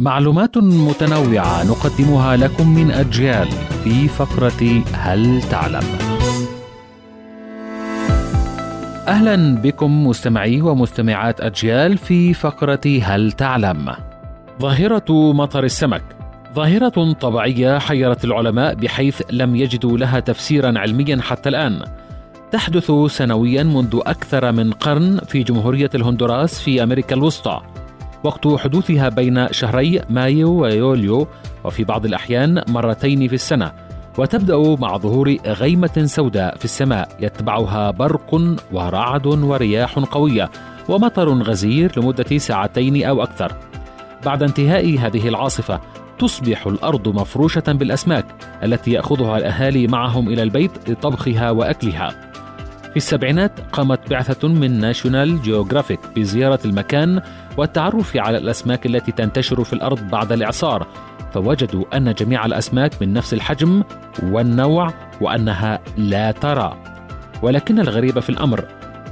معلومات متنوعة نقدمها لكم من أجيال في فقرة هل تعلم؟ أهلا بكم مستمعي ومستمعات أجيال في فقرة هل تعلم؟ ظاهرة مطر السمك ظاهرة طبيعية حيرت العلماء بحيث لم يجدوا لها تفسيرا علميا حتى الآن. تحدث سنويا منذ أكثر من قرن في جمهورية الهندوراس في أمريكا الوسطى. وقت حدوثها بين شهري مايو ويوليو وفي بعض الأحيان مرتين في السنة وتبدأ مع ظهور غيمة سوداء في السماء يتبعها برق ورعد ورياح قوية ومطر غزير لمدة ساعتين أو أكثر. بعد انتهاء هذه العاصفة تصبح الأرض مفروشة بالأسماك التي يأخذها الأهالي معهم إلى البيت لطبخها وأكلها. في السبعينات قامت بعثة من ناشونال جيوغرافيك بزيارة المكان والتعرف على الأسماك التي تنتشر في الأرض بعد الإعصار. فوجدوا أن جميع الأسماك من نفس الحجم والنوع وأنها لا ترى. ولكن الغريب في الأمر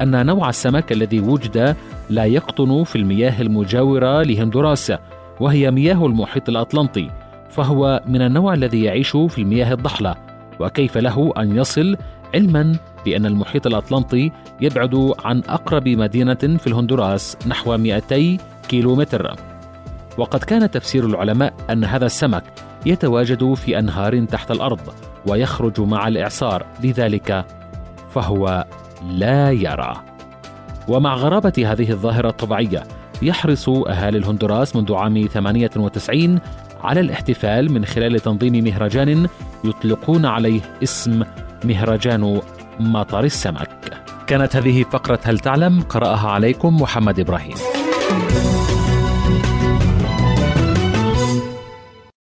أن نوع السمك الذي وجد لا يقطن في المياه المجاورة لهندوراس وهي مياه المحيط الأطلنطي فهو من النوع الذي يعيش في المياه الضحلة وكيف له أن يصل علما بأن المحيط الأطلنطي يبعد عن أقرب مدينة في الهندوراس نحو 200 كيلومتر. وقد كان تفسير العلماء أن هذا السمك يتواجد في أنهار تحت الأرض ويخرج مع الإعصار لذلك فهو لا يرى. ومع غرابة هذه الظاهرة الطبيعية يحرص أهالي الهندوراس منذ عام 98 على الاحتفال من خلال تنظيم مهرجان يطلقون عليه اسم مهرجان مطر السمك. كانت هذه فقرة هل تعلم؟ قرأها عليكم محمد إبراهيم.